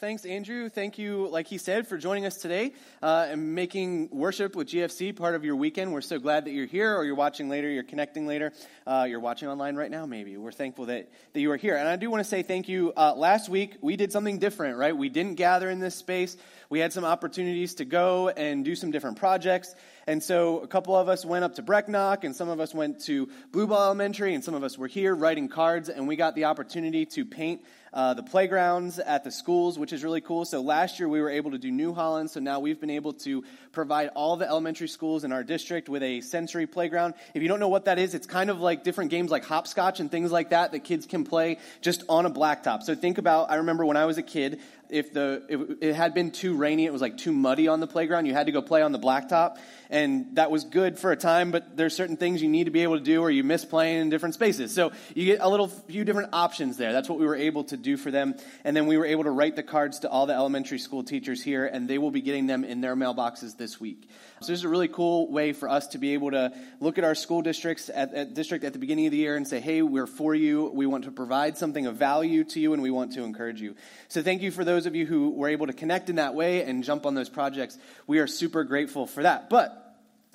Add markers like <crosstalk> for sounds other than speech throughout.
Thanks, Andrew. Thank you, like he said, for joining us today uh, and making worship with GFC part of your weekend. We're so glad that you're here, or you're watching later, you're connecting later, uh, you're watching online right now, maybe. We're thankful that, that you are here. And I do want to say thank you. Uh, last week, we did something different, right? We didn't gather in this space. We had some opportunities to go and do some different projects. And so a couple of us went up to Brecknock, and some of us went to Bluebell Elementary, and some of us were here writing cards, and we got the opportunity to paint uh, the playgrounds at the schools, which is really cool. So last year we were able to do New Holland, so now we've been able to provide all the elementary schools in our district with a sensory playground. If you don't know what that is, it's kind of like different games like hopscotch and things like that that kids can play just on a blacktop. So think about, I remember when I was a kid, if the if it had been too rainy, it was like too muddy on the playground, you had to go play on the blacktop, and that was good for a time. But there's certain things you need to be able to do, or you miss playing in different spaces. So you get a little few different options there. That's what we were able to do for them, and then we were able to write the cards to all the elementary school teachers here, and they will be getting them in their mailboxes this week. So this is a really cool way for us to be able to look at our school districts at, at district at the beginning of the year and say, hey, we're for you. We want to provide something of value to you, and we want to encourage you. So thank you for those of you who were able to connect in that way and jump on those projects. We are super grateful for that. But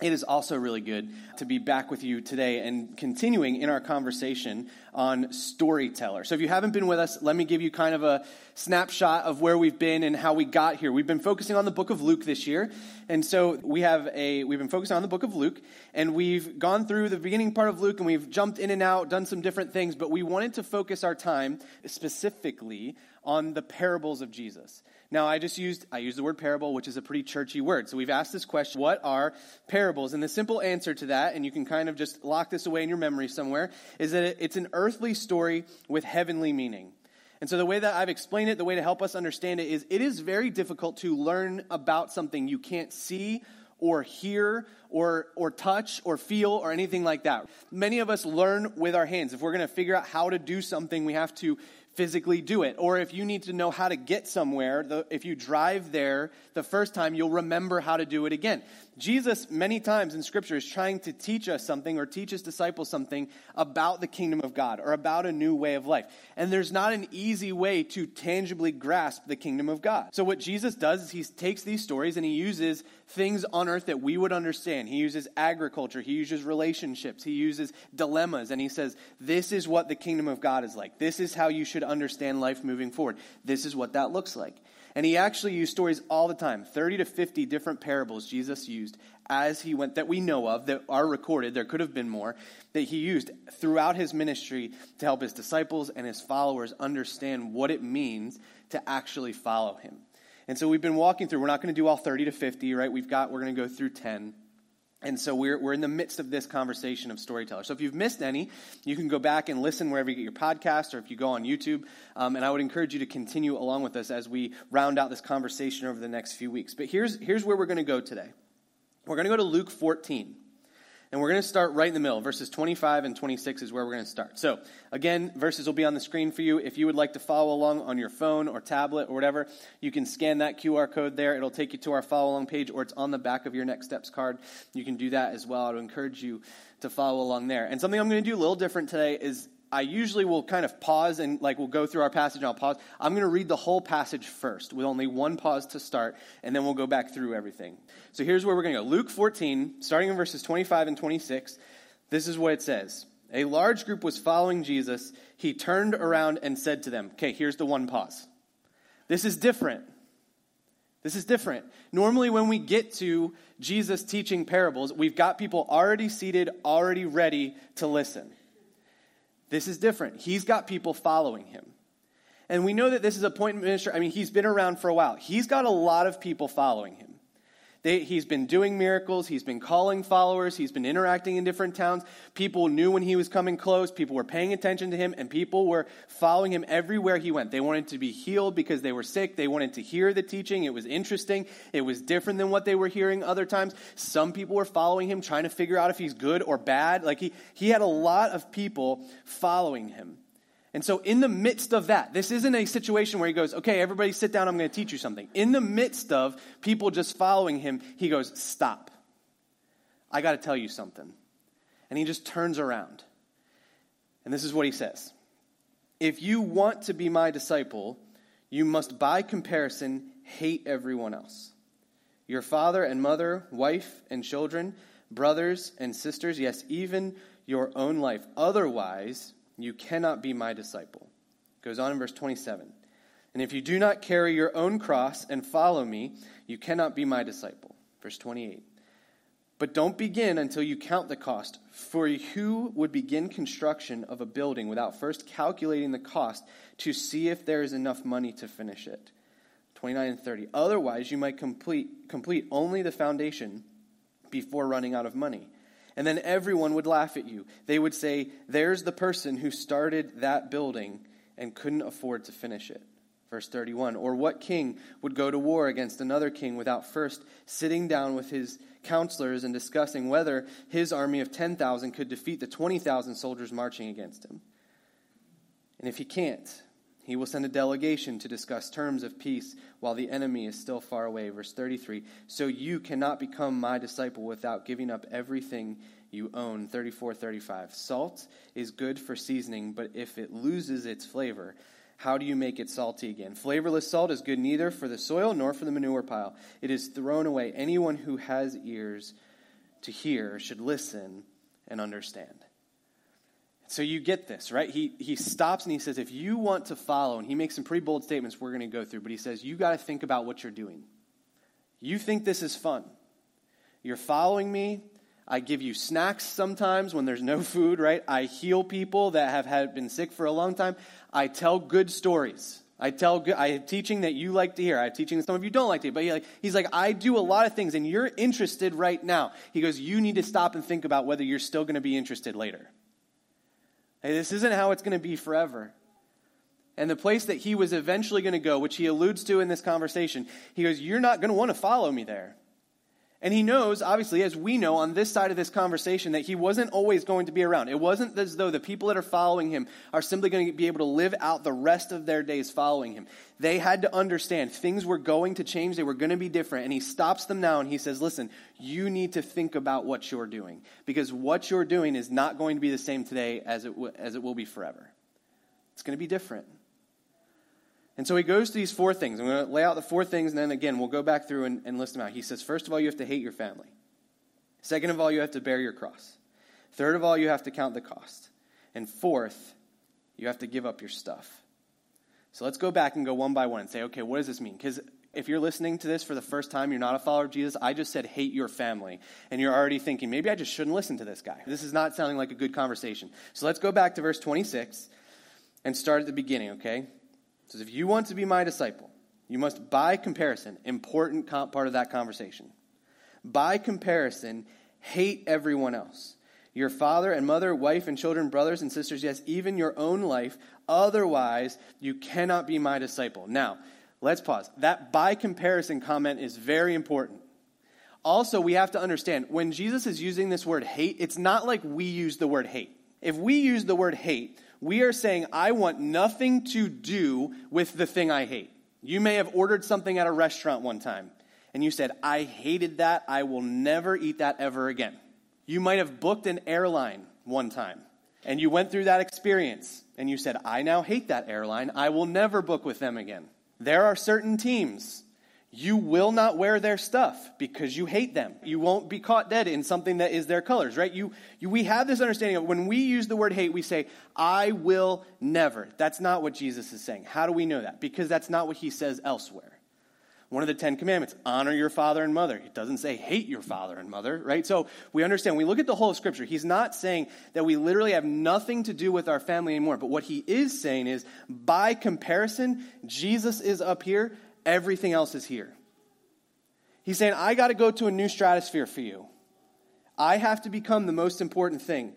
it is also really good to be back with you today and continuing in our conversation on storyteller. So, if you haven't been with us, let me give you kind of a snapshot of where we've been and how we got here. We've been focusing on the book of Luke this year, and so we have a we've been focusing on the book of Luke, and we've gone through the beginning part of Luke, and we've jumped in and out, done some different things, but we wanted to focus our time specifically on the parables of Jesus. Now, I just used, I used the word parable, which is a pretty churchy word. So we've asked this question, what are parables? And the simple answer to that, and you can kind of just lock this away in your memory somewhere, is that it's an earthly story with heavenly meaning. And so the way that I've explained it, the way to help us understand it is it is very difficult to learn about something you can't see or hear or, or touch or feel or anything like that. Many of us learn with our hands. If we're going to figure out how to do something, we have to physically do it. Or if you need to know how to get somewhere, the, if you drive there the first time, you'll remember how to do it again. Jesus, many times in Scripture, is trying to teach us something or teach his disciples something about the kingdom of God or about a new way of life. And there's not an easy way to tangibly grasp the kingdom of God. So, what Jesus does is he takes these stories and he uses things on earth that we would understand. He uses agriculture, he uses relationships, he uses dilemmas, and he says, This is what the kingdom of God is like. This is how you should understand life moving forward. This is what that looks like. And he actually used stories all the time 30 to 50 different parables Jesus used as he went, that we know of, that are recorded. There could have been more, that he used throughout his ministry to help his disciples and his followers understand what it means to actually follow him. And so we've been walking through, we're not going to do all 30 to 50, right? We've got, we're going to go through 10. And so we're, we're in the midst of this conversation of storyteller. So if you've missed any, you can go back and listen wherever you get your podcast or if you go on YouTube. Um, and I would encourage you to continue along with us as we round out this conversation over the next few weeks. But here's, here's where we're going to go today. We're going to go to Luke 14. And we're going to start right in the middle. Verses 25 and 26 is where we're going to start. So, again, verses will be on the screen for you. If you would like to follow along on your phone or tablet or whatever, you can scan that QR code there. It'll take you to our follow along page, or it's on the back of your Next Steps card. You can do that as well. I would encourage you to follow along there. And something I'm going to do a little different today is I usually will kind of pause and like we'll go through our passage and I'll pause. I'm going to read the whole passage first with only one pause to start, and then we'll go back through everything. So here's where we're going to go Luke 14, starting in verses 25 and 26. This is what it says A large group was following Jesus. He turned around and said to them, Okay, here's the one pause. This is different. This is different. Normally, when we get to Jesus teaching parables, we've got people already seated, already ready to listen. This is different. He's got people following him. And we know that this is a point minister. I mean, he's been around for a while. He's got a lot of people following him. They, he's been doing miracles. He's been calling followers. He's been interacting in different towns. People knew when he was coming close. People were paying attention to him, and people were following him everywhere he went. They wanted to be healed because they were sick. They wanted to hear the teaching. It was interesting. It was different than what they were hearing other times. Some people were following him, trying to figure out if he's good or bad. Like he, he had a lot of people following him. And so, in the midst of that, this isn't a situation where he goes, okay, everybody sit down, I'm going to teach you something. In the midst of people just following him, he goes, stop. I got to tell you something. And he just turns around. And this is what he says If you want to be my disciple, You must, by comparison, hate everyone else. Your father and mother, wife and children, brothers and sisters, yes, even your own life. Otherwise, you cannot be my disciple. Goes on in verse 27. And if you do not carry your own cross and follow me, you cannot be my disciple. Verse 28. But don't begin until you count the cost. For who would begin construction of a building without first calculating the cost to see if there is enough money to finish it? 29 and 30. Otherwise, you might complete, complete only the foundation before running out of money. And then everyone would laugh at you. They would say, There's the person who started that building and couldn't afford to finish it. Verse 31. Or what king would go to war against another king without first sitting down with his counselors and discussing whether his army of 10,000 could defeat the 20,000 soldiers marching against him? And if he can't, he will send a delegation to discuss terms of peace while the enemy is still far away. Verse 33 So you cannot become my disciple without giving up everything you own. 34 35. Salt is good for seasoning, but if it loses its flavor, how do you make it salty again? Flavorless salt is good neither for the soil nor for the manure pile. It is thrown away. Anyone who has ears to hear should listen and understand. So you get this, right? He, he stops and he says, if you want to follow, and he makes some pretty bold statements we're going to go through, but he says, you got to think about what you're doing. You think this is fun. You're following me. I give you snacks sometimes when there's no food, right? I heal people that have had, been sick for a long time. I tell good stories. I tell good, I have teaching that you like to hear. I have teaching that some of you don't like to hear. But he like, he's like, I do a lot of things and you're interested right now. He goes, you need to stop and think about whether you're still going to be interested later. Hey, this isn't how it's going to be forever. And the place that he was eventually going to go, which he alludes to in this conversation, he goes, You're not going to want to follow me there. And he knows, obviously, as we know on this side of this conversation, that he wasn't always going to be around. It wasn't as though the people that are following him are simply going to be able to live out the rest of their days following him. They had to understand things were going to change, they were going to be different. And he stops them now and he says, Listen, you need to think about what you're doing. Because what you're doing is not going to be the same today as it, w- as it will be forever. It's going to be different. And so he goes to these four things. I'm going to lay out the four things, and then again, we'll go back through and, and list them out. He says, first of all, you have to hate your family. Second of all, you have to bear your cross. Third of all, you have to count the cost. And fourth, you have to give up your stuff. So let's go back and go one by one and say, okay, what does this mean? Because if you're listening to this for the first time, you're not a follower of Jesus, I just said hate your family. And you're already thinking, maybe I just shouldn't listen to this guy. This is not sounding like a good conversation. So let's go back to verse 26 and start at the beginning, okay? Says, if you want to be my disciple, you must, by comparison, important part of that conversation, by comparison, hate everyone else. Your father and mother, wife and children, brothers and sisters, yes, even your own life. Otherwise, you cannot be my disciple. Now, let's pause. That by comparison comment is very important. Also, we have to understand when Jesus is using this word hate, it's not like we use the word hate. If we use the word hate, we are saying, I want nothing to do with the thing I hate. You may have ordered something at a restaurant one time, and you said, I hated that. I will never eat that ever again. You might have booked an airline one time, and you went through that experience, and you said, I now hate that airline. I will never book with them again. There are certain teams you will not wear their stuff because you hate them. You won't be caught dead in something that is their colors, right? You, you, we have this understanding of when we use the word hate, we say, I will never. That's not what Jesus is saying. How do we know that? Because that's not what he says elsewhere. One of the Ten Commandments, honor your father and mother. It doesn't say hate your father and mother, right? So we understand. We look at the whole of Scripture. He's not saying that we literally have nothing to do with our family anymore. But what he is saying is, by comparison, Jesus is up here Everything else is here. He's saying, I got to go to a new stratosphere for you. I have to become the most important thing.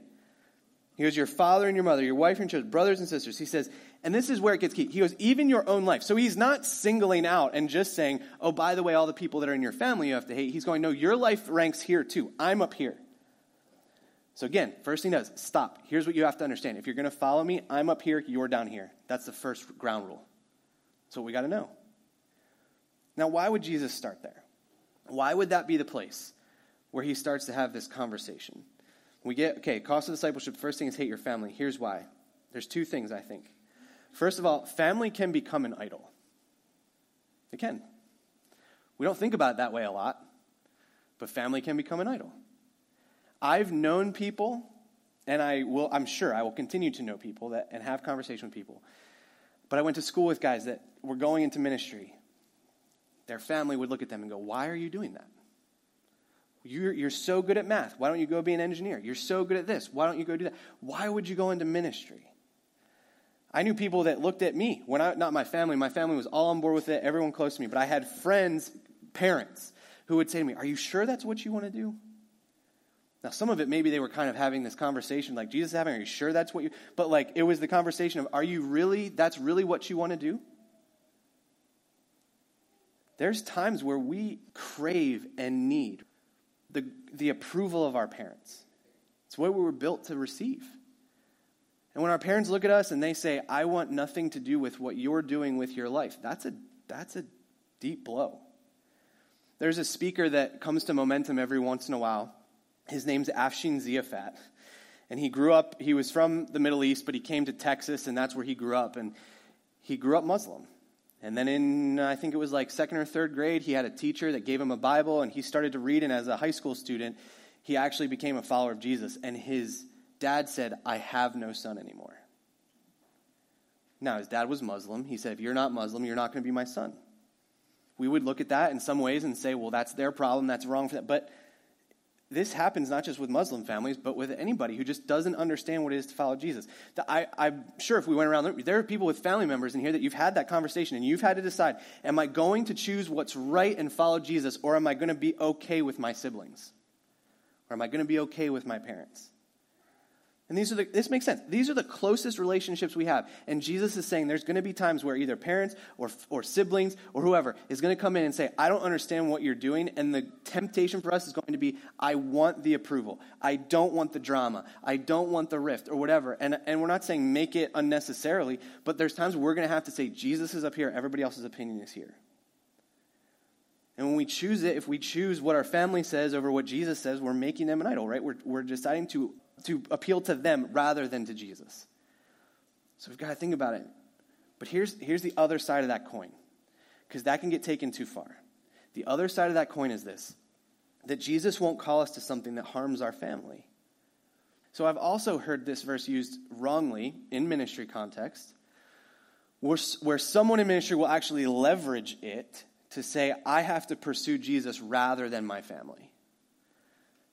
He goes, Your father and your mother, your wife and your brothers and sisters. He says, and this is where it gets key. He goes, Even your own life. So he's not singling out and just saying, Oh, by the way, all the people that are in your family you have to hate. He's going, No, your life ranks here too. I'm up here. So again, first thing does, stop. Here's what you have to understand. If you're going to follow me, I'm up here, you're down here. That's the first ground rule. That's what we got to know. Now, why would Jesus start there? Why would that be the place where he starts to have this conversation? We get, okay, cost of discipleship, first thing is hate your family. Here's why. There's two things, I think. First of all, family can become an idol. It can. We don't think about it that way a lot, but family can become an idol. I've known people, and I will, I'm sure I will continue to know people that, and have conversation with people. But I went to school with guys that were going into ministry. Their family would look at them and go, Why are you doing that? You're, you're so good at math. Why don't you go be an engineer? You're so good at this. Why don't you go do that? Why would you go into ministry? I knew people that looked at me when I, not my family, my family was all on board with it, everyone close to me, but I had friends, parents, who would say to me, Are you sure that's what you want to do? Now, some of it, maybe they were kind of having this conversation like Jesus having, Are you sure that's what you, but like it was the conversation of, Are you really, that's really what you want to do? There's times where we crave and need the, the approval of our parents. It's what we were built to receive. And when our parents look at us and they say, I want nothing to do with what you're doing with your life, that's a, that's a deep blow. There's a speaker that comes to Momentum every once in a while. His name's Afshin Ziafat. And he grew up, he was from the Middle East, but he came to Texas, and that's where he grew up. And he grew up Muslim. And then in, I think it was like second or third grade, he had a teacher that gave him a Bible, and he started to read. And as a high school student, he actually became a follower of Jesus. And his dad said, I have no son anymore. Now, his dad was Muslim. He said, If you're not Muslim, you're not going to be my son. We would look at that in some ways and say, Well, that's their problem. That's wrong for that. But this happens not just with Muslim families, but with anybody who just doesn't understand what it is to follow Jesus. I, am sure if we went around, there are people with family members in here that you've had that conversation and you've had to decide am I going to choose what's right and follow Jesus, or am I going to be okay with my siblings? Or am I going to be okay with my parents? And these are the, this makes sense. These are the closest relationships we have. And Jesus is saying there's going to be times where either parents or, or siblings or whoever is going to come in and say, I don't understand what you're doing. And the temptation for us is going to be, I want the approval. I don't want the drama. I don't want the rift or whatever. And, and we're not saying make it unnecessarily, but there's times we're going to have to say, Jesus is up here, everybody else's opinion is here. And when we choose it, if we choose what our family says over what Jesus says, we're making them an idol, right? We're, we're deciding to to appeal to them rather than to Jesus. So we've got to think about it. But here's, here's the other side of that coin, because that can get taken too far. The other side of that coin is this that Jesus won't call us to something that harms our family. So I've also heard this verse used wrongly in ministry context, where, where someone in ministry will actually leverage it to say, I have to pursue Jesus rather than my family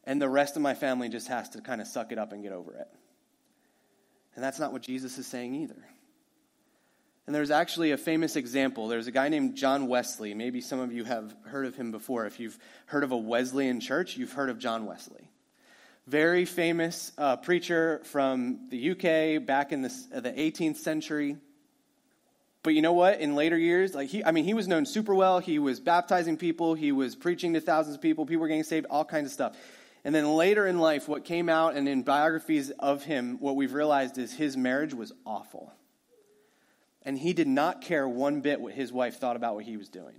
and the rest of my family just has to kind of suck it up and get over it. And that's not what Jesus is saying either. And there's actually a famous example. There's a guy named John Wesley. Maybe some of you have heard of him before. If you've heard of a Wesleyan church, you've heard of John Wesley. Very famous uh, preacher from the UK back in the, uh, the 18th century. But you know what? In later years, like he, I mean, he was known super well. He was baptizing people. He was preaching to thousands of people. People were getting saved. All kinds of stuff. And then later in life, what came out and in biographies of him, what we've realized is his marriage was awful. And he did not care one bit what his wife thought about what he was doing.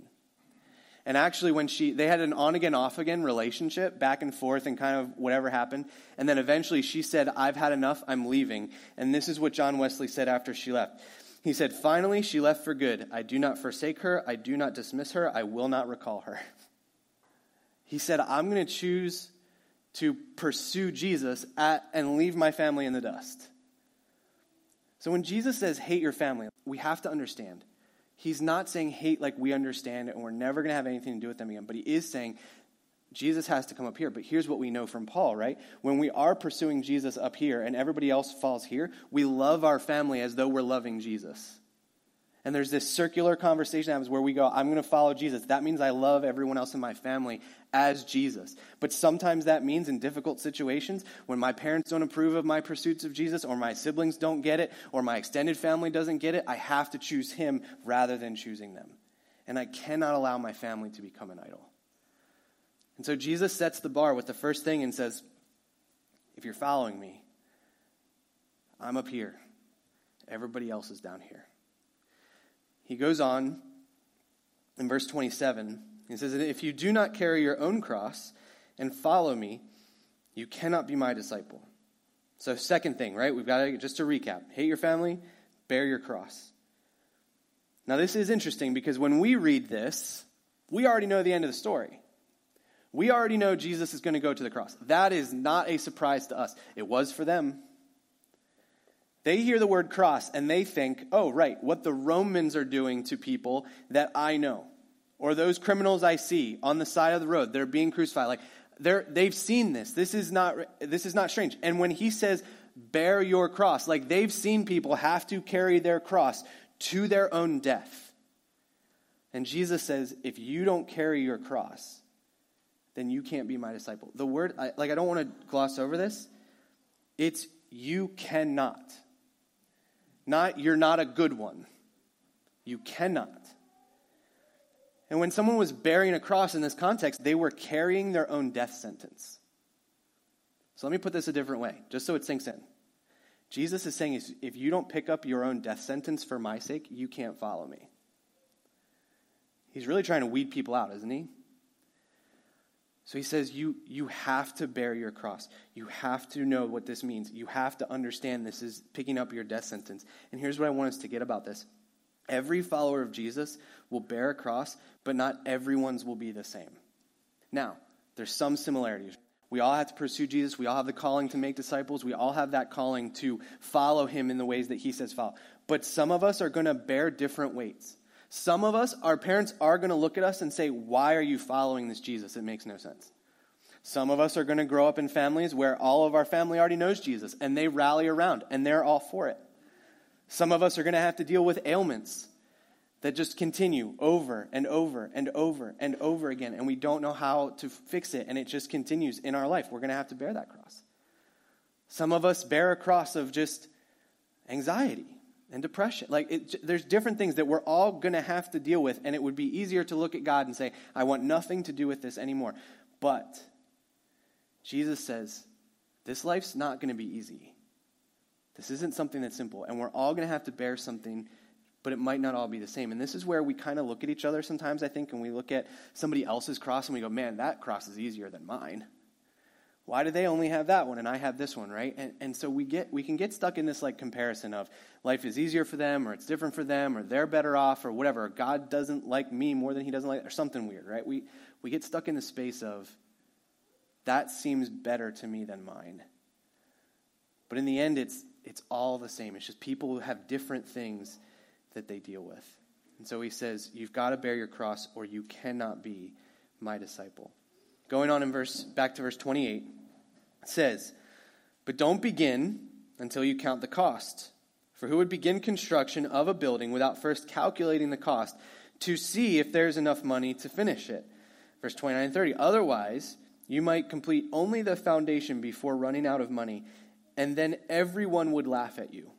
And actually, when she, they had an on again, off again relationship, back and forth, and kind of whatever happened. And then eventually she said, I've had enough, I'm leaving. And this is what John Wesley said after she left. He said, Finally, she left for good. I do not forsake her. I do not dismiss her. I will not recall her. <laughs> He said, I'm going to choose to pursue Jesus at, and leave my family in the dust. So when Jesus says hate your family, we have to understand. He's not saying hate like we understand it and we're never going to have anything to do with them again, but he is saying Jesus has to come up here. But here's what we know from Paul, right? When we are pursuing Jesus up here and everybody else falls here, we love our family as though we're loving Jesus. And there's this circular conversation happens where we go, I'm going to follow Jesus. That means I love everyone else in my family as Jesus. But sometimes that means in difficult situations, when my parents don't approve of my pursuits of Jesus, or my siblings don't get it, or my extended family doesn't get it, I have to choose Him rather than choosing them. And I cannot allow my family to become an idol. And so Jesus sets the bar with the first thing and says, If you're following me, I'm up here. Everybody else is down here. He goes on in verse 27. He says, If you do not carry your own cross and follow me, you cannot be my disciple. So, second thing, right? We've got to, just to recap hate your family, bear your cross. Now, this is interesting because when we read this, we already know the end of the story. We already know Jesus is going to go to the cross. That is not a surprise to us. It was for them. They hear the word cross and they think, oh, right, what the Romans are doing to people that I know, or those criminals I see on the side of the road, they're being crucified. Like, they're, they've seen this. This is, not, this is not strange. And when he says, bear your cross, like they've seen people have to carry their cross to their own death. And Jesus says, if you don't carry your cross, then you can't be my disciple. The word, I, like, I don't want to gloss over this. It's you cannot. Not you're not a good one. You cannot. And when someone was bearing a cross in this context, they were carrying their own death sentence. So let me put this a different way, just so it sinks in. Jesus is saying if you don't pick up your own death sentence for my sake, you can't follow me. He's really trying to weed people out, isn't he? So he says, you, you have to bear your cross. You have to know what this means. You have to understand this is picking up your death sentence. And here's what I want us to get about this every follower of Jesus will bear a cross, but not everyone's will be the same. Now, there's some similarities. We all have to pursue Jesus. We all have the calling to make disciples. We all have that calling to follow him in the ways that he says follow. But some of us are going to bear different weights. Some of us, our parents are going to look at us and say, Why are you following this Jesus? It makes no sense. Some of us are going to grow up in families where all of our family already knows Jesus and they rally around and they're all for it. Some of us are going to have to deal with ailments that just continue over and over and over and over again, and we don't know how to fix it, and it just continues in our life. We're going to have to bear that cross. Some of us bear a cross of just anxiety and depression. Like, it, there's different things that we're all going to have to deal with, and it would be easier to look at God and say, I want nothing to do with this anymore. But Jesus says, this life's not going to be easy. This isn't something that's simple, and we're all going to have to bear something but it might not all be the same. And this is where we kind of look at each other sometimes, I think, and we look at somebody else's cross and we go, man, that cross is easier than mine. Why do they only have that one and I have this one, right? And, and so we get we can get stuck in this like comparison of life is easier for them or it's different for them or they're better off or whatever. God doesn't like me more than he doesn't like or something weird, right? We we get stuck in the space of that seems better to me than mine. But in the end it's it's all the same. It's just people who have different things that they deal with. And so he says, You've got to bear your cross, or you cannot be my disciple. Going on in verse back to verse 28, it says, But don't begin until you count the cost. For who would begin construction of a building without first calculating the cost to see if there's enough money to finish it? Verse 29 and 30. Otherwise, you might complete only the foundation before running out of money, and then everyone would laugh at you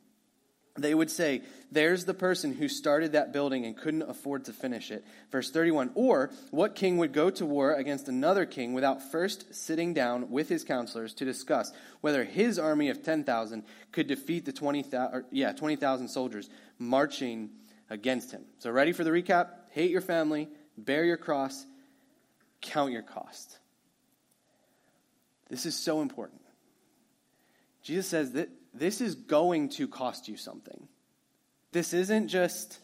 they would say, There's the person who started that building and couldn't afford to finish it. Verse 31 Or what king would go to war against another king without first sitting down with his counselors to discuss whether his army of 10,000 could defeat the 20,000 yeah, 20, soldiers marching against him? So, ready for the recap? Hate your family, bear your cross, count your cost. This is so important. Jesus says that this is going to cost you something. This isn't just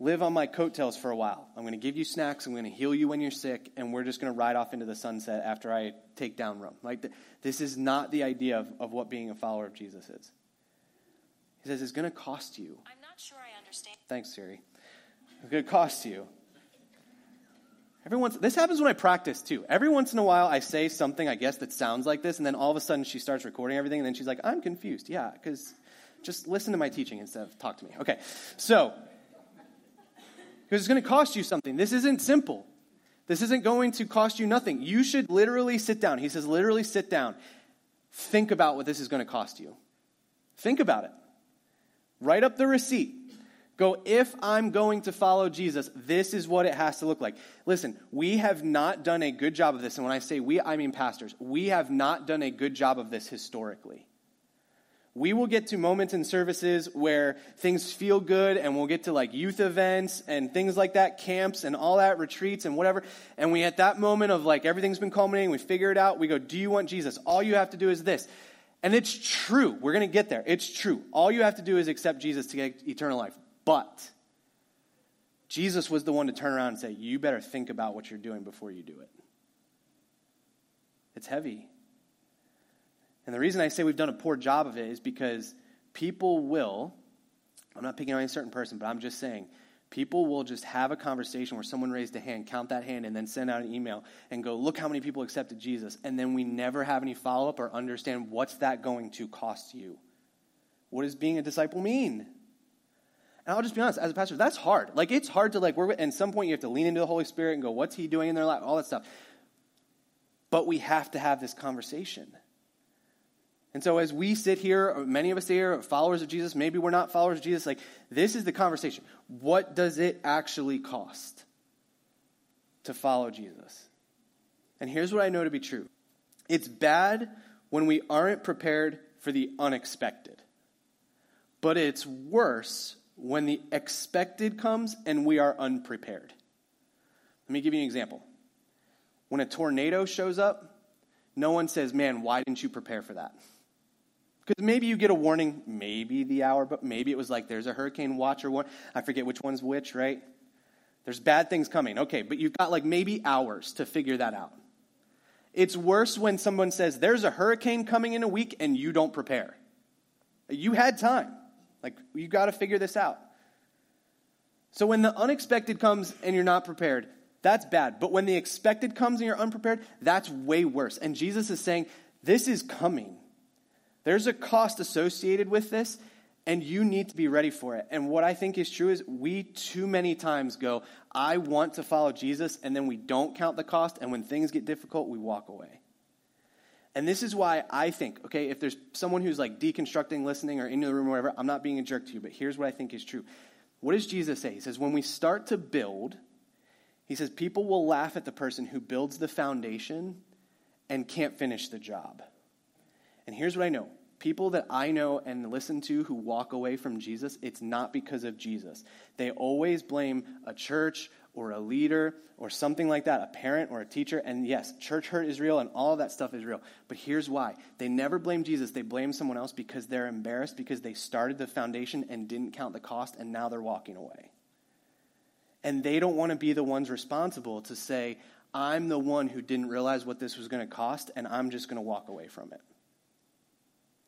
live on my coattails for a while. I'm going to give you snacks. I'm going to heal you when you're sick, and we're just going to ride off into the sunset after I take down Rome. Like this is not the idea of, of what being a follower of Jesus is. He says it's going to cost you. I'm not sure I understand. Thanks, Siri. It's going to cost you. Every once, this happens when I practice too. Every once in a while, I say something, I guess, that sounds like this, and then all of a sudden she starts recording everything, and then she's like, I'm confused. Yeah, because just listen to my teaching instead of talk to me. Okay, so, because it's going to cost you something. This isn't simple. This isn't going to cost you nothing. You should literally sit down. He says, literally sit down. Think about what this is going to cost you. Think about it. Write up the receipt. Go, if I'm going to follow Jesus, this is what it has to look like. Listen, we have not done a good job of this. And when I say we, I mean pastors. We have not done a good job of this historically. We will get to moments in services where things feel good, and we'll get to like youth events and things like that, camps and all that, retreats and whatever. And we, at that moment of like everything's been culminating, we figure it out, we go, Do you want Jesus? All you have to do is this. And it's true. We're going to get there. It's true. All you have to do is accept Jesus to get eternal life. But Jesus was the one to turn around and say, You better think about what you're doing before you do it. It's heavy. And the reason I say we've done a poor job of it is because people will, I'm not picking on any certain person, but I'm just saying, people will just have a conversation where someone raised a hand, count that hand, and then send out an email and go, look how many people accepted Jesus. And then we never have any follow up or understand what's that going to cost you. What does being a disciple mean? And I'll just be honest, as a pastor, that's hard. Like, it's hard to, like, with, at some point you have to lean into the Holy Spirit and go, what's he doing in their life? All that stuff. But we have to have this conversation. And so, as we sit here, many of us here, followers of Jesus, maybe we're not followers of Jesus, like, this is the conversation. What does it actually cost to follow Jesus? And here's what I know to be true it's bad when we aren't prepared for the unexpected, but it's worse when the expected comes and we are unprepared. Let me give you an example. When a tornado shows up, no one says, Man, why didn't you prepare for that? Because maybe you get a warning, maybe the hour, but maybe it was like there's a hurricane watch or one. I forget which one's which, right? There's bad things coming. Okay, but you've got like maybe hours to figure that out. It's worse when someone says there's a hurricane coming in a week and you don't prepare. You had time. Like, you got to figure this out. So when the unexpected comes and you're not prepared, that's bad. But when the expected comes and you're unprepared, that's way worse. And Jesus is saying, this is coming. There's a cost associated with this, and you need to be ready for it. And what I think is true is we too many times go, I want to follow Jesus, and then we don't count the cost, and when things get difficult, we walk away. And this is why I think, okay, if there's someone who's like deconstructing, listening, or in the room or whatever, I'm not being a jerk to you, but here's what I think is true. What does Jesus say? He says, when we start to build, he says, people will laugh at the person who builds the foundation and can't finish the job. And here's what I know people that I know and listen to who walk away from Jesus, it's not because of Jesus. They always blame a church or a leader or something like that, a parent or a teacher. And yes, church hurt is real and all that stuff is real. But here's why they never blame Jesus, they blame someone else because they're embarrassed because they started the foundation and didn't count the cost and now they're walking away. And they don't want to be the ones responsible to say, I'm the one who didn't realize what this was going to cost and I'm just going to walk away from it.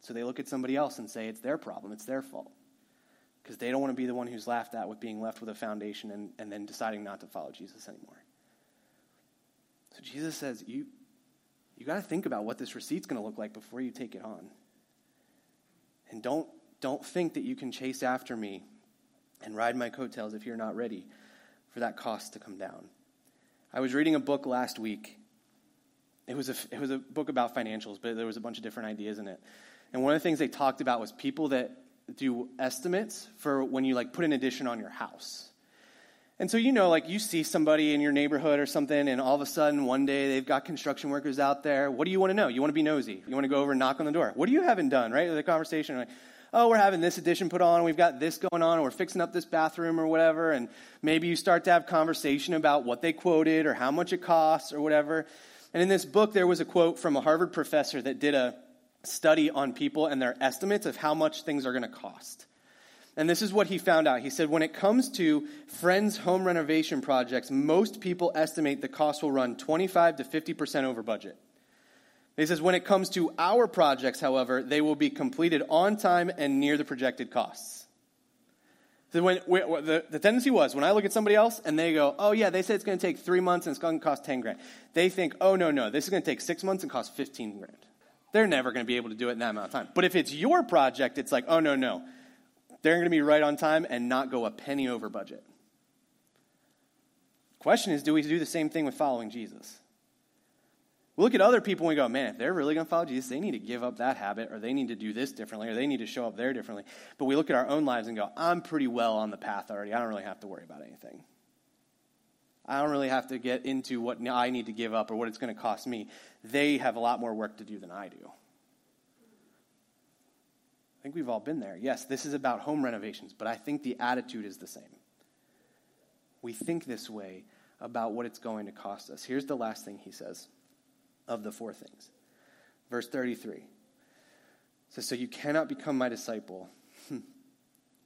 So they look at somebody else and say it's their problem, it's their fault. Because they don't want to be the one who's laughed at with being left with a foundation and, and then deciding not to follow Jesus anymore. So Jesus says, you, you got to think about what this receipt's going to look like before you take it on. And don't, don't think that you can chase after me and ride my coattails if you're not ready for that cost to come down. I was reading a book last week. It was a, it was a book about financials, but there was a bunch of different ideas in it. And one of the things they talked about was people that do estimates for when you like put an addition on your house. And so, you know, like you see somebody in your neighborhood or something, and all of a sudden one day they've got construction workers out there. What do you want to know? You want to be nosy. You want to go over and knock on the door. What do you haven't done, right? The conversation, like, oh, we're having this addition put on, we've got this going on, we're fixing up this bathroom or whatever. And maybe you start to have conversation about what they quoted or how much it costs or whatever. And in this book, there was a quote from a Harvard professor that did a study on people and their estimates of how much things are going to cost. And this is what he found out. He said, when it comes to friends' home renovation projects, most people estimate the cost will run 25 to 50% over budget. He says, when it comes to our projects, however, they will be completed on time and near the projected costs. So when, when the, the tendency was, when I look at somebody else and they go, oh, yeah, they said it's going to take three months and it's going to cost 10 grand, they think, oh, no, no, this is going to take six months and cost 15 grand. They're never going to be able to do it in that amount of time. But if it's your project, it's like, oh, no, no. They're going to be right on time and not go a penny over budget. Question is, do we do the same thing with following Jesus? We look at other people and we go, man, if they're really going to follow Jesus, they need to give up that habit, or they need to do this differently, or they need to show up there differently. But we look at our own lives and go, I'm pretty well on the path already. I don't really have to worry about anything. I don't really have to get into what I need to give up or what it's going to cost me. They have a lot more work to do than I do. I think we've all been there. Yes, this is about home renovations, but I think the attitude is the same. We think this way about what it's going to cost us. Here's the last thing he says of the four things. Verse 33 says, So you cannot become my disciple <laughs>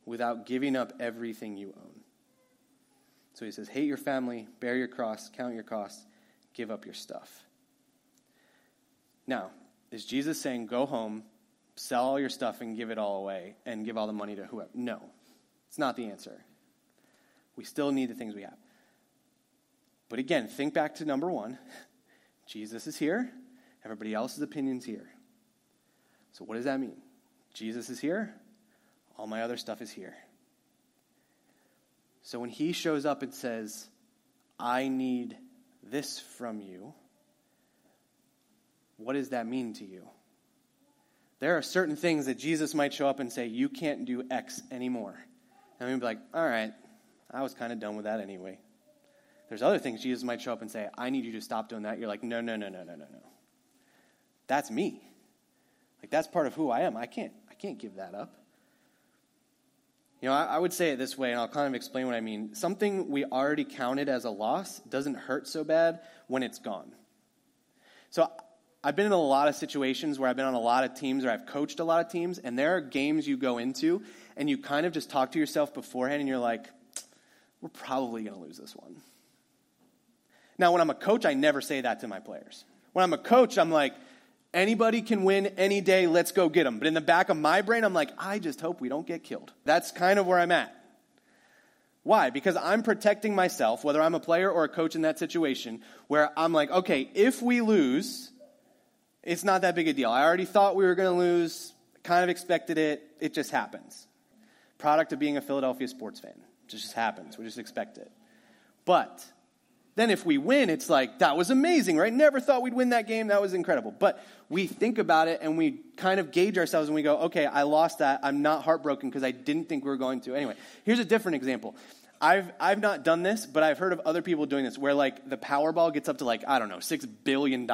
without giving up everything you own. So he says, hate your family, bear your cross, count your costs, give up your stuff. Now, is Jesus saying, go home, sell all your stuff, and give it all away, and give all the money to whoever? No, it's not the answer. We still need the things we have. But again, think back to number one <laughs> Jesus is here, everybody else's opinion's here. So, what does that mean? Jesus is here, all my other stuff is here. So, when he shows up and says, I need this from you, what does that mean to you? There are certain things that Jesus might show up and say, You can't do X anymore. And we'd be like, All right, I was kind of done with that anyway. There's other things Jesus might show up and say, I need you to stop doing that. You're like, No, no, no, no, no, no, no. That's me. Like, that's part of who I am. I can't, I can't give that up. You know, I, I would say it this way, and I'll kind of explain what I mean. Something we already counted as a loss doesn't hurt so bad when it's gone. So I've been in a lot of situations where I've been on a lot of teams or I've coached a lot of teams, and there are games you go into and you kind of just talk to yourself beforehand and you're like, we're probably going to lose this one. Now, when I'm a coach, I never say that to my players. When I'm a coach, I'm like, anybody can win any day, let's go get them. But in the back of my brain, I'm like, I just hope we don't get killed. That's kind of where I'm at. Why? Because I'm protecting myself, whether I'm a player or a coach in that situation, where I'm like, okay, if we lose, it's not that big a deal. I already thought we were going to lose, kind of expected it. It just happens. Product of being a Philadelphia sports fan. It just happens. We just expect it. But then if we win, it's like, that was amazing, right? Never thought we'd win that game. That was incredible. But we think about it and we kind of gauge ourselves and we go, okay, I lost that. I'm not heartbroken because I didn't think we were going to. Anyway, here's a different example. I've, I've not done this, but I've heard of other people doing this where like the Powerball gets up to like, I don't know, $6 billion.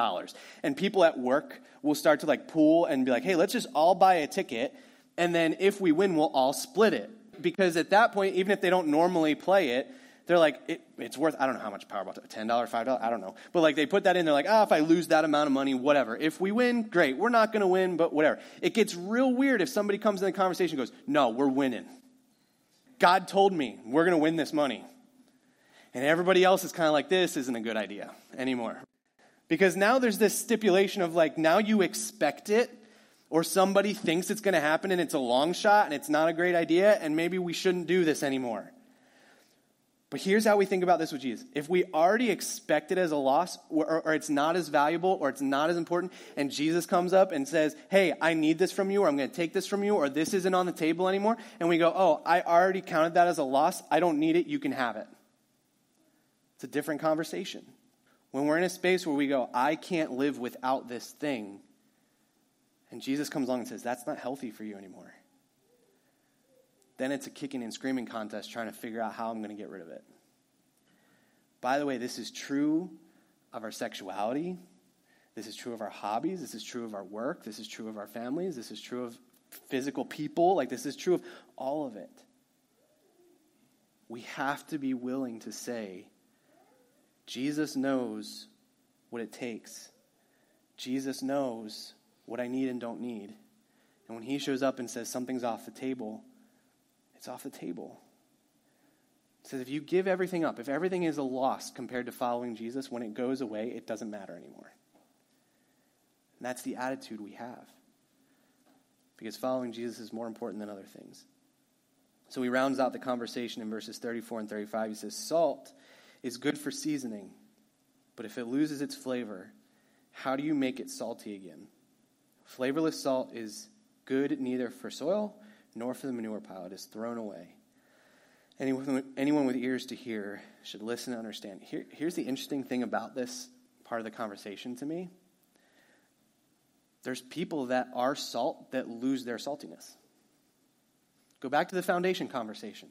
And people at work will start to like pool and be like, hey, let's just all buy a ticket. And then if we win, we'll all split it. Because at that point, even if they don't normally play it, they're like, it, it's worth, I don't know how much Powerball, $10, $5, I don't know. But like they put that in, they're like, ah, oh, if I lose that amount of money, whatever. If we win, great. We're not going to win, but whatever. It gets real weird if somebody comes in the conversation goes, no, we're winning. God told me we're going to win this money. And everybody else is kind of like, this isn't a good idea anymore. Because now there's this stipulation of like, now you expect it, or somebody thinks it's going to happen and it's a long shot and it's not a great idea, and maybe we shouldn't do this anymore. But here's how we think about this with Jesus. If we already expect it as a loss, or, or, it's not as valuable, or it's not as important, and Jesus comes up and says, Hey, I need this from you, or I'm going to take this from you, or this isn't on the table anymore, and we go, Oh, I already counted that as a loss. I don't need it. You can have it. It's a different conversation. When we're in a space where we go, I can't live without this thing, and Jesus comes along and says, That's not healthy for you anymore then it's a kicking and screaming contest trying to figure out how I'm going to get rid of it. By the way, this is true of our sexuality. This is true of our hobbies. This is true of our work. This is true of our families. This is true of physical people. Like, this is true of all of it. We have to be willing to say, Jesus knows what it takes. Jesus knows what I need and don't need. And when he shows up and says something's off the table, it's off the table. It says if you give everything up, if everything is a loss compared to following Jesus, when it goes away, it doesn't matter anymore. And that's the attitude we have. Because following Jesus is more important than other things. So he rounds out the conversation in verses 34 and 35. He says, Salt is good for seasoning, but if it loses its flavor, how do you make it salty again? Flavorless salt is good neither for soil nor for the manure pile. It is thrown away. Anyone, with ears to hear should listen and understand. Here, here's the interesting thing about this part of the conversation to me there's people that are salt that lose their saltiness. Go back to the foundation conversation.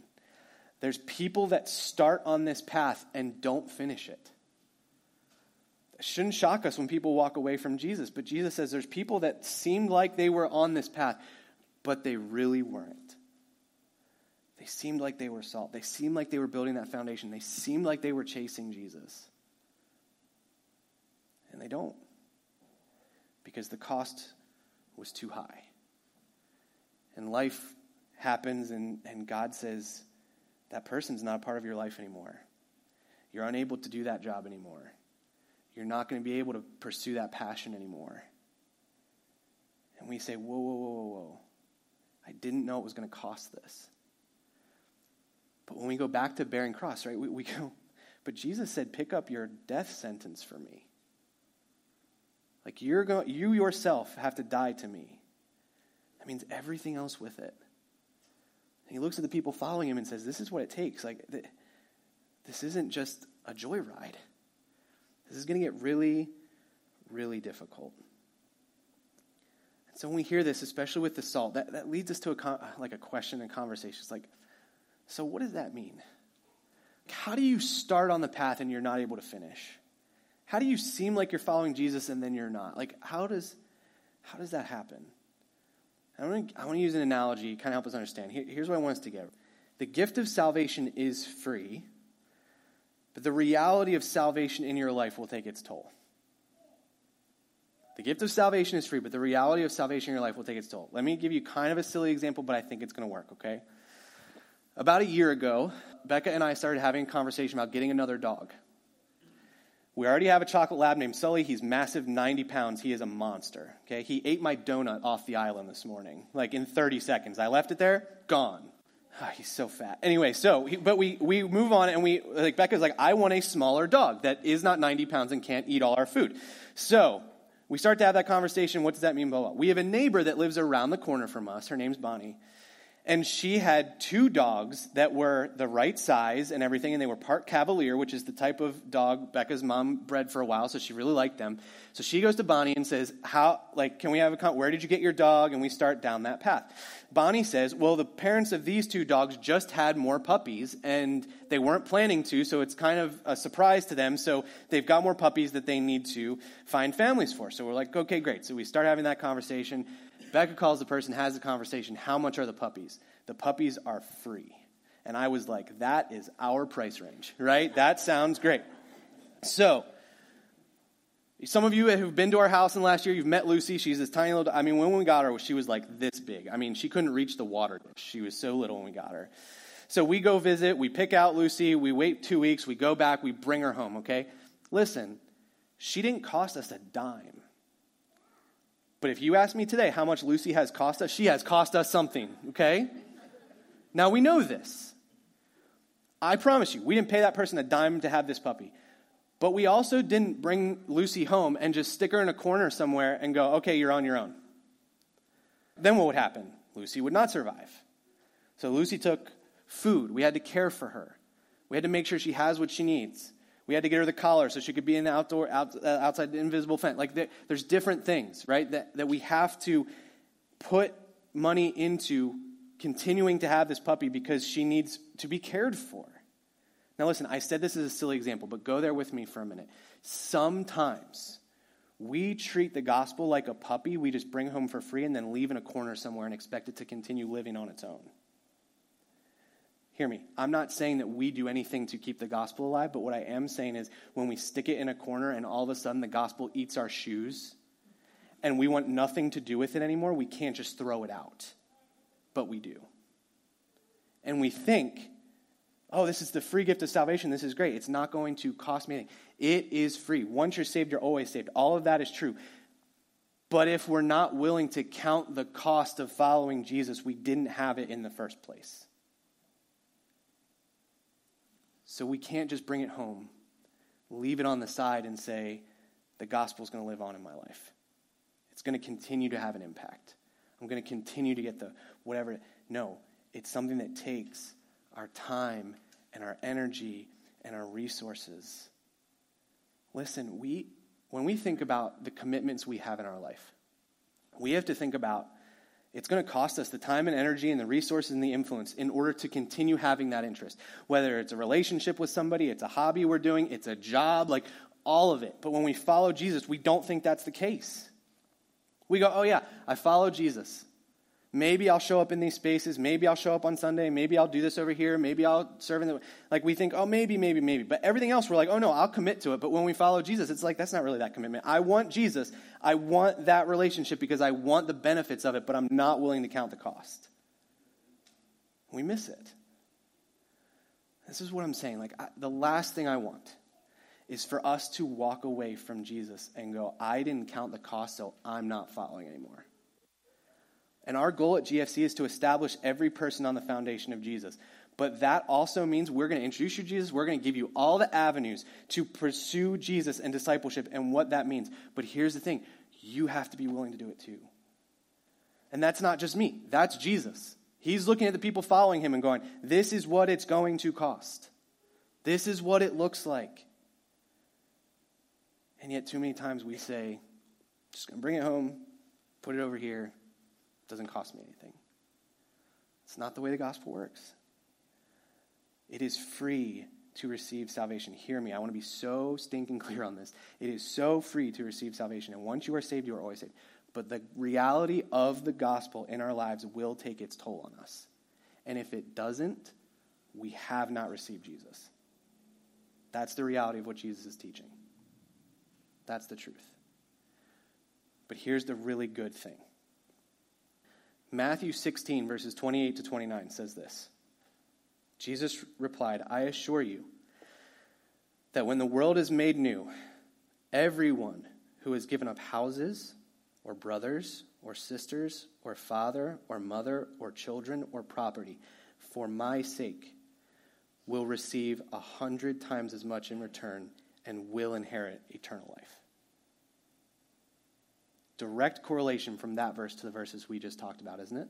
There's people that start on this path and don't finish it. It shouldn't shock us when people walk away from Jesus, but Jesus says there's people that seemed like they were on this path, but they really weren't. They seemed like they were salt. They seemed like they were building that foundation. They seemed like they were chasing Jesus. And they don't. Because the cost was too high. And life happens, and, and God says, that person's not a part of your life anymore. You're unable to do that job anymore. You're not going to be able to pursue that passion anymore. And we say, whoa, whoa, whoa, whoa, whoa. I didn't know it was going to cost this. But when we go back to bearing cross, right, we, we go, but Jesus said, pick up your death sentence for me. Like you're going, you yourself have to die to me. That means everything else with it. And he looks at the people following him and says, This is what it takes. Like, th- this isn't just a joyride. This is going to get really, really difficult. So when we hear this, especially with the salt, that, that leads us to a con- like a question and conversation. It's like, so what does that mean? How do you start on the path and you're not able to finish? How do you seem like you're following Jesus and then you're not? Like, how does, how does that happen? I want to, I want to use an analogy, kind of help us understand. Here, here's what I want us to get. The gift of salvation is free, but the reality of salvation in your life will take its toll. The gift of salvation is free, but the reality of salvation in your life will take its toll. Let me give you kind of a silly example, but I think it's going to work, okay? About a year ago, Becca and I started having a conversation about getting another dog. We already have a chocolate lab named Sully. He's massive, 90 pounds. He is a monster. Okay, he ate my donut off the island this morning, like in 30 seconds. I left it there, gone. Oh, he's so fat. Anyway, so but we we move on and we like Becca's like I want a smaller dog that is not 90 pounds and can't eat all our food. So we start to have that conversation. What does that mean? Blah, blah. We have a neighbor that lives around the corner from us. Her name's Bonnie and she had two dogs that were the right size and everything, and they were part Cavalier, which is the type of dog Becca's mom bred for a while, so she really liked them. So she goes to Bonnie and says, "How? Like, can we have a? Con- where did you get your dog?" And we start down that path. Bonnie says, "Well, the parents of these two dogs just had more puppies, and they weren't planning to, so it's kind of a surprise to them. So they've got more puppies that they need to find families for." So we're like, "Okay, great." So we start having that conversation. Becca calls the person, has the conversation. How much are the puppies? The puppies are free. And I was like, that is our price range, <laughs> right? That sounds great. So, some of you who've been to our house in the last year, you've met Lucy. She's this tiny little, I mean, when we got her, she was like this big. I mean, she couldn't reach the water. She was so little when we got her. So we go visit, we pick out Lucy, we wait two weeks, we go back, we bring her home, okay? Listen, she didn't cost us a dime. But if you ask me today how much Lucy has cost us, she has cost us something, okay? Now we know this. I promise you, we didn't pay that person a dime to have this puppy. But we also didn't bring Lucy home and just stick her in a corner somewhere and go, okay, you're on your own. Then what would happen? Lucy would not survive. So Lucy took food. We had to care for her. We had to make sure she has what she needs. We had to get her the collar so she could be in the outdoor, out, uh, outside the invisible fence. Like there, there's different things, right? That, that we have to put money into continuing to have this puppy because she needs to be cared for. Now, listen, I said this is a silly example, but go there with me for a minute. Sometimes we treat the gospel like a puppy we just bring home for free and then leave in a corner somewhere and expect it to continue living on its own. Hear me. I'm not saying that we do anything to keep the gospel alive, but what I am saying is when we stick it in a corner and all of a sudden the gospel eats our shoes and we want nothing to do with it anymore, we can't just throw it out. But we do. And we think, oh, this is the free gift of salvation. This is great. It's not going to cost me anything. It is free. Once you're saved, you're always saved. All of that is true. But if we're not willing to count the cost of following Jesus, we didn't have it in the first place. So we can't just bring it home, leave it on the side, and say, the gospel is going to live on in my life. It's going to continue to have an impact. I'm going to continue to get the whatever. No, it's something that takes our time and our energy and our resources. Listen, we, when we think about the commitments we have in our life, we have to think about it's going to cost us the time and energy and the resources and the influence in order to continue having that interest. Whether it's a relationship with somebody, it's a hobby we're doing, it's a job, like all of it. But when we follow Jesus, we don't think that's the case. We go, oh, yeah, I follow Jesus. Maybe I'll show up in these spaces. Maybe I'll show up on Sunday. Maybe I'll do this over here. Maybe I'll serve in the. Like we think, oh, maybe, maybe, maybe. But everything else, we're like, oh, no, I'll commit to it. But when we follow Jesus, it's like, that's not really that commitment. I want Jesus. I want that relationship because I want the benefits of it, but I'm not willing to count the cost. We miss it. This is what I'm saying. Like, I, the last thing I want is for us to walk away from Jesus and go, I didn't count the cost, so I'm not following anymore. And our goal at GFC is to establish every person on the foundation of Jesus. But that also means we're going to introduce you to Jesus. We're going to give you all the avenues to pursue Jesus and discipleship and what that means. But here's the thing you have to be willing to do it too. And that's not just me, that's Jesus. He's looking at the people following him and going, This is what it's going to cost. This is what it looks like. And yet, too many times we say, Just going to bring it home, put it over here. Doesn't cost me anything. It's not the way the gospel works. It is free to receive salvation. Hear me. I want to be so stinking clear on this. It is so free to receive salvation. And once you are saved, you are always saved. But the reality of the gospel in our lives will take its toll on us. And if it doesn't, we have not received Jesus. That's the reality of what Jesus is teaching. That's the truth. But here's the really good thing Matthew 16, verses 28 to 29 says this Jesus replied, I assure you that when the world is made new, everyone who has given up houses, or brothers, or sisters, or father, or mother, or children, or property, for my sake, will receive a hundred times as much in return and will inherit eternal life. Direct correlation from that verse to the verses we just talked about, isn't it?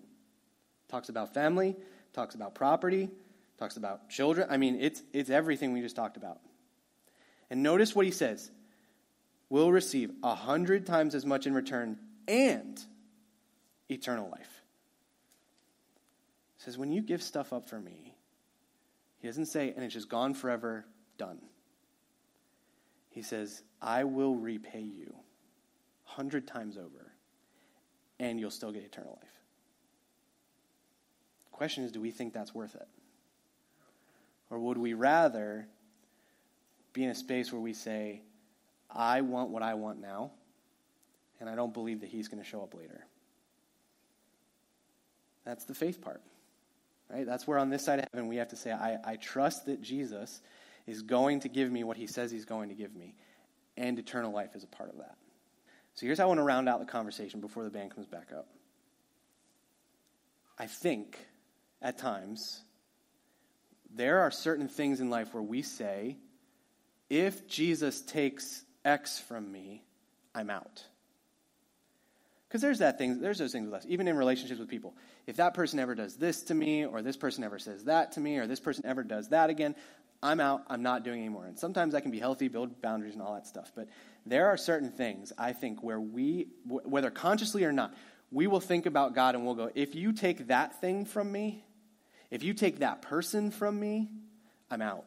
Talks about family, talks about property, talks about children. I mean, it's, it's everything we just talked about. And notice what he says "We'll receive a hundred times as much in return and eternal life. He says, when you give stuff up for me, he doesn't say, and it's just gone forever, done. He says, I will repay you hundred times over, and you'll still get eternal life. The question is, do we think that's worth it? Or would we rather be in a space where we say, I want what I want now, and I don't believe that He's going to show up later? That's the faith part. Right? That's where on this side of heaven we have to say, I, I trust that Jesus is going to give me what he says he's going to give me, and eternal life is a part of that. So here's how I want to round out the conversation before the band comes back up. I think at times there are certain things in life where we say, if Jesus takes X from me, I'm out. Because there's that thing, there's those things with us, even in relationships with people. If that person ever does this to me, or this person ever says that to me, or this person ever does that again, I'm out, I'm not doing anymore. And sometimes I can be healthy, build boundaries and all that stuff. But there are certain things, I think, where we, whether consciously or not, we will think about God and we'll go, if you take that thing from me, if you take that person from me, I'm out.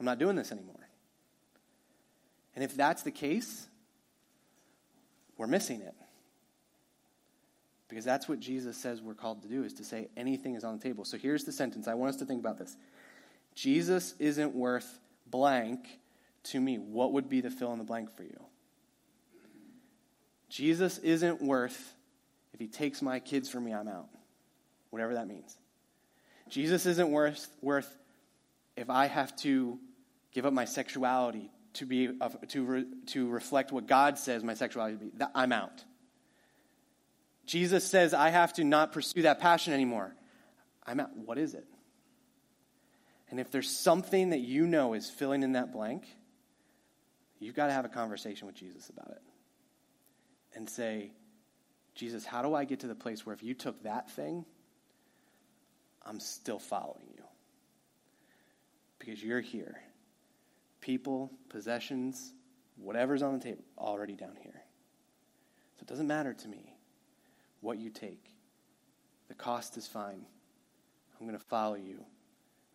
I'm not doing this anymore. And if that's the case, we're missing it. Because that's what Jesus says we're called to do, is to say anything is on the table. So here's the sentence. I want us to think about this. Jesus isn't worth blank to me. What would be the fill in the blank for you? Jesus isn't worth, if he takes my kids from me, I'm out. Whatever that means. Jesus isn't worth, worth if I have to give up my sexuality to, be, to, to reflect what God says my sexuality be. I'm out. Jesus says I have to not pursue that passion anymore. I'm out. What is it? And if there's something that you know is filling in that blank, you've got to have a conversation with Jesus about it and say, Jesus, how do I get to the place where if you took that thing, I'm still following you? Because you're here. People, possessions, whatever's on the table, already down here. So it doesn't matter to me what you take. The cost is fine. I'm going to follow you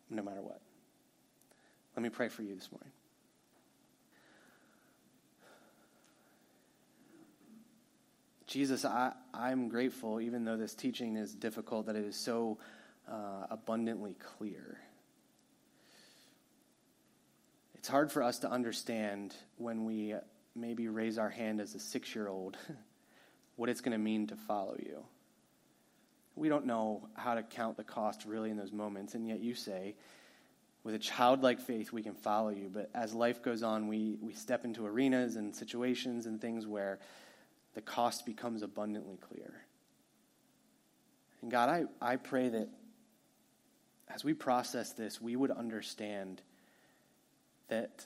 no matter what. Let me pray for you this morning. Jesus, I, I'm grateful, even though this teaching is difficult, that it is so uh, abundantly clear. It's hard for us to understand when we maybe raise our hand as a six year old <laughs> what it's going to mean to follow you. We don't know how to count the cost really in those moments, and yet you say, with a childlike faith, we can follow you. But as life goes on, we, we step into arenas and situations and things where the cost becomes abundantly clear. And God, I, I pray that as we process this, we would understand that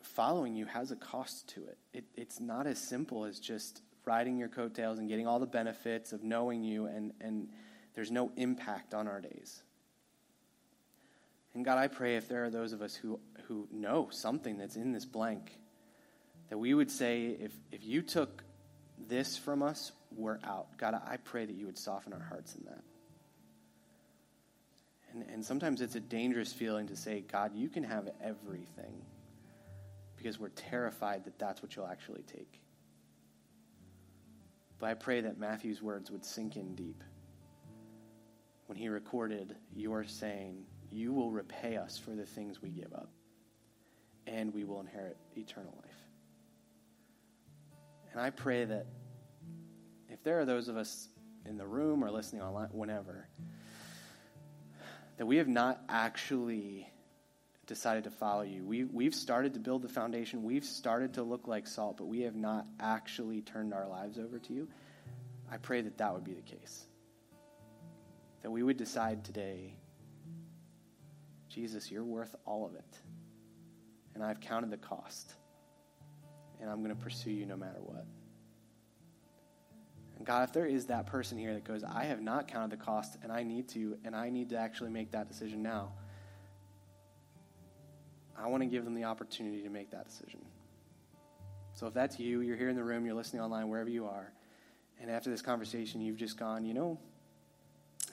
following you has a cost to it. it. It's not as simple as just riding your coattails and getting all the benefits of knowing you, and, and there's no impact on our days. And God, I pray if there are those of us who, who know something that's in this blank, that we would say, if, if you took this from us, we're out. God, I pray that you would soften our hearts in that. And, and sometimes it's a dangerous feeling to say, God, you can have everything because we're terrified that that's what you'll actually take. But I pray that Matthew's words would sink in deep. When he recorded, you are saying, You will repay us for the things we give up, and we will inherit eternal life. And I pray that if there are those of us in the room or listening online, whenever, that we have not actually decided to follow you. We, we've started to build the foundation. We've started to look like salt, but we have not actually turned our lives over to you. I pray that that would be the case. That we would decide today, Jesus, you're worth all of it. And I've counted the cost. And I'm going to pursue you no matter what. And God, if there is that person here that goes, I have not counted the cost and I need to, and I need to actually make that decision now, I want to give them the opportunity to make that decision. So if that's you, you're here in the room, you're listening online, wherever you are, and after this conversation, you've just gone, you know,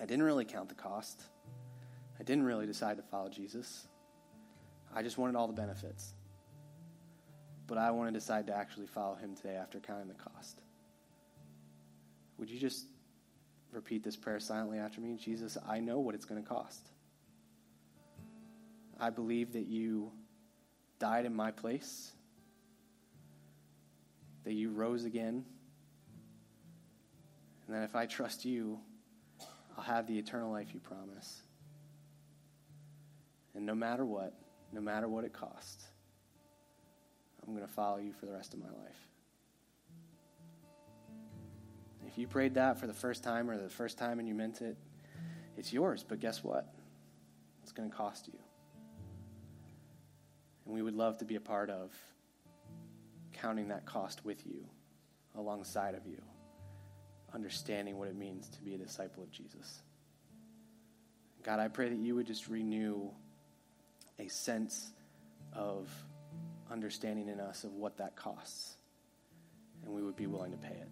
I didn't really count the cost. I didn't really decide to follow Jesus. I just wanted all the benefits. But I want to decide to actually follow him today after counting the cost. Would you just repeat this prayer silently after me? Jesus, I know what it's going to cost. I believe that you died in my place, that you rose again, and that if I trust you, I'll have the eternal life you promise. And no matter what, no matter what it costs, I'm going to follow you for the rest of my life. If you prayed that for the first time or the first time and you meant it, it's yours. But guess what? It's going to cost you. And we would love to be a part of counting that cost with you, alongside of you, understanding what it means to be a disciple of Jesus. God, I pray that you would just renew a sense of understanding in us of what that costs, and we would be willing to pay it.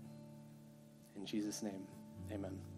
In Jesus' name, amen.